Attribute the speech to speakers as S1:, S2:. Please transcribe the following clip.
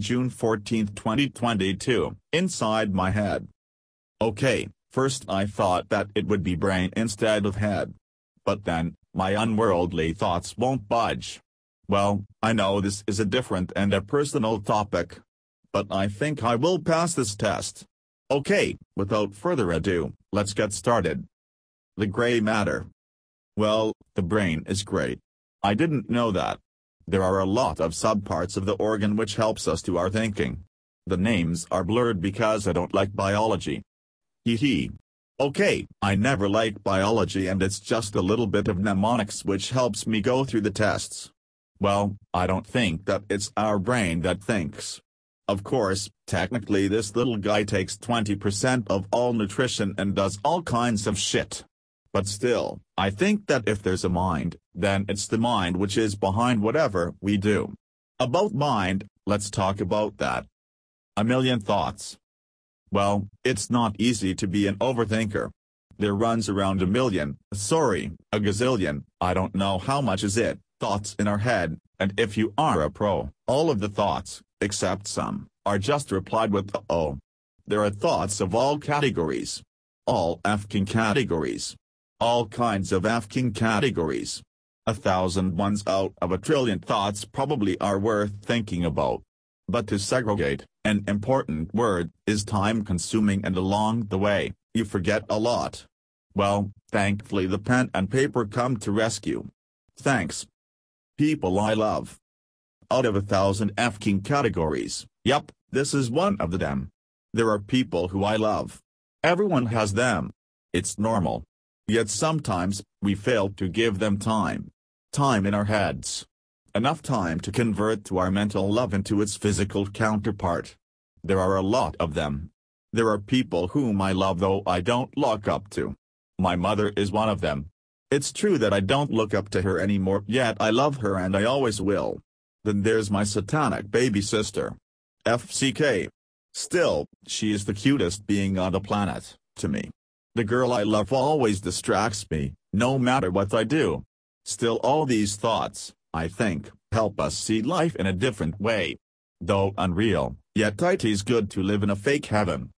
S1: June 14, 2022, inside my head. Okay, first I thought that it would be brain instead of head. But then, my unworldly thoughts won't budge. Well, I know this is a different and a personal topic. But I think I will pass this test. Okay, without further ado, let's get started. The gray matter. Well, the brain is great. I didn't know that. There are a lot of subparts of the organ which helps us to our thinking. The names are blurred because I don't like biology. Hee hee. Okay, I never liked biology and it's just a little bit of mnemonics which helps me go through the tests. Well, I don't think that it's our brain that thinks. Of course, technically this little guy takes 20% of all nutrition and does all kinds of shit. But still, I think that if there's a mind, then it's the mind which is behind whatever we do. About mind, let's talk about that. A million thoughts. Well, it's not easy to be an overthinker. There runs around a million, sorry, a gazillion, I don't know how much is it, thoughts in our head, and if you are a pro, all of the thoughts, except some, are just replied with oh. There are thoughts of all categories. All Afghan categories. All kinds of Afghan categories. A thousand ones out of a trillion thoughts probably are worth thinking about. But to segregate, an important word, is time consuming and along the way, you forget a lot. Well, thankfully the pen and paper come to rescue. Thanks, People I love. Out of a thousand Afghan categories, yup, this is one of them. There are people who I love. Everyone has them. It's normal. Yet sometimes, we fail to give them time. Time in our heads. Enough time to convert to our mental love into its physical counterpart. There are a lot of them. There are people whom I love though I don't look up to. My mother is one of them. It's true that I don't look up to her anymore, yet I love her and I always will. Then there's my satanic baby sister. FCK. Still, she is the cutest being on the planet, to me. The girl I love always distracts me, no matter what I do. Still all these thoughts, I think, help us see life in a different way. Though unreal, yet it is good to live in a fake heaven.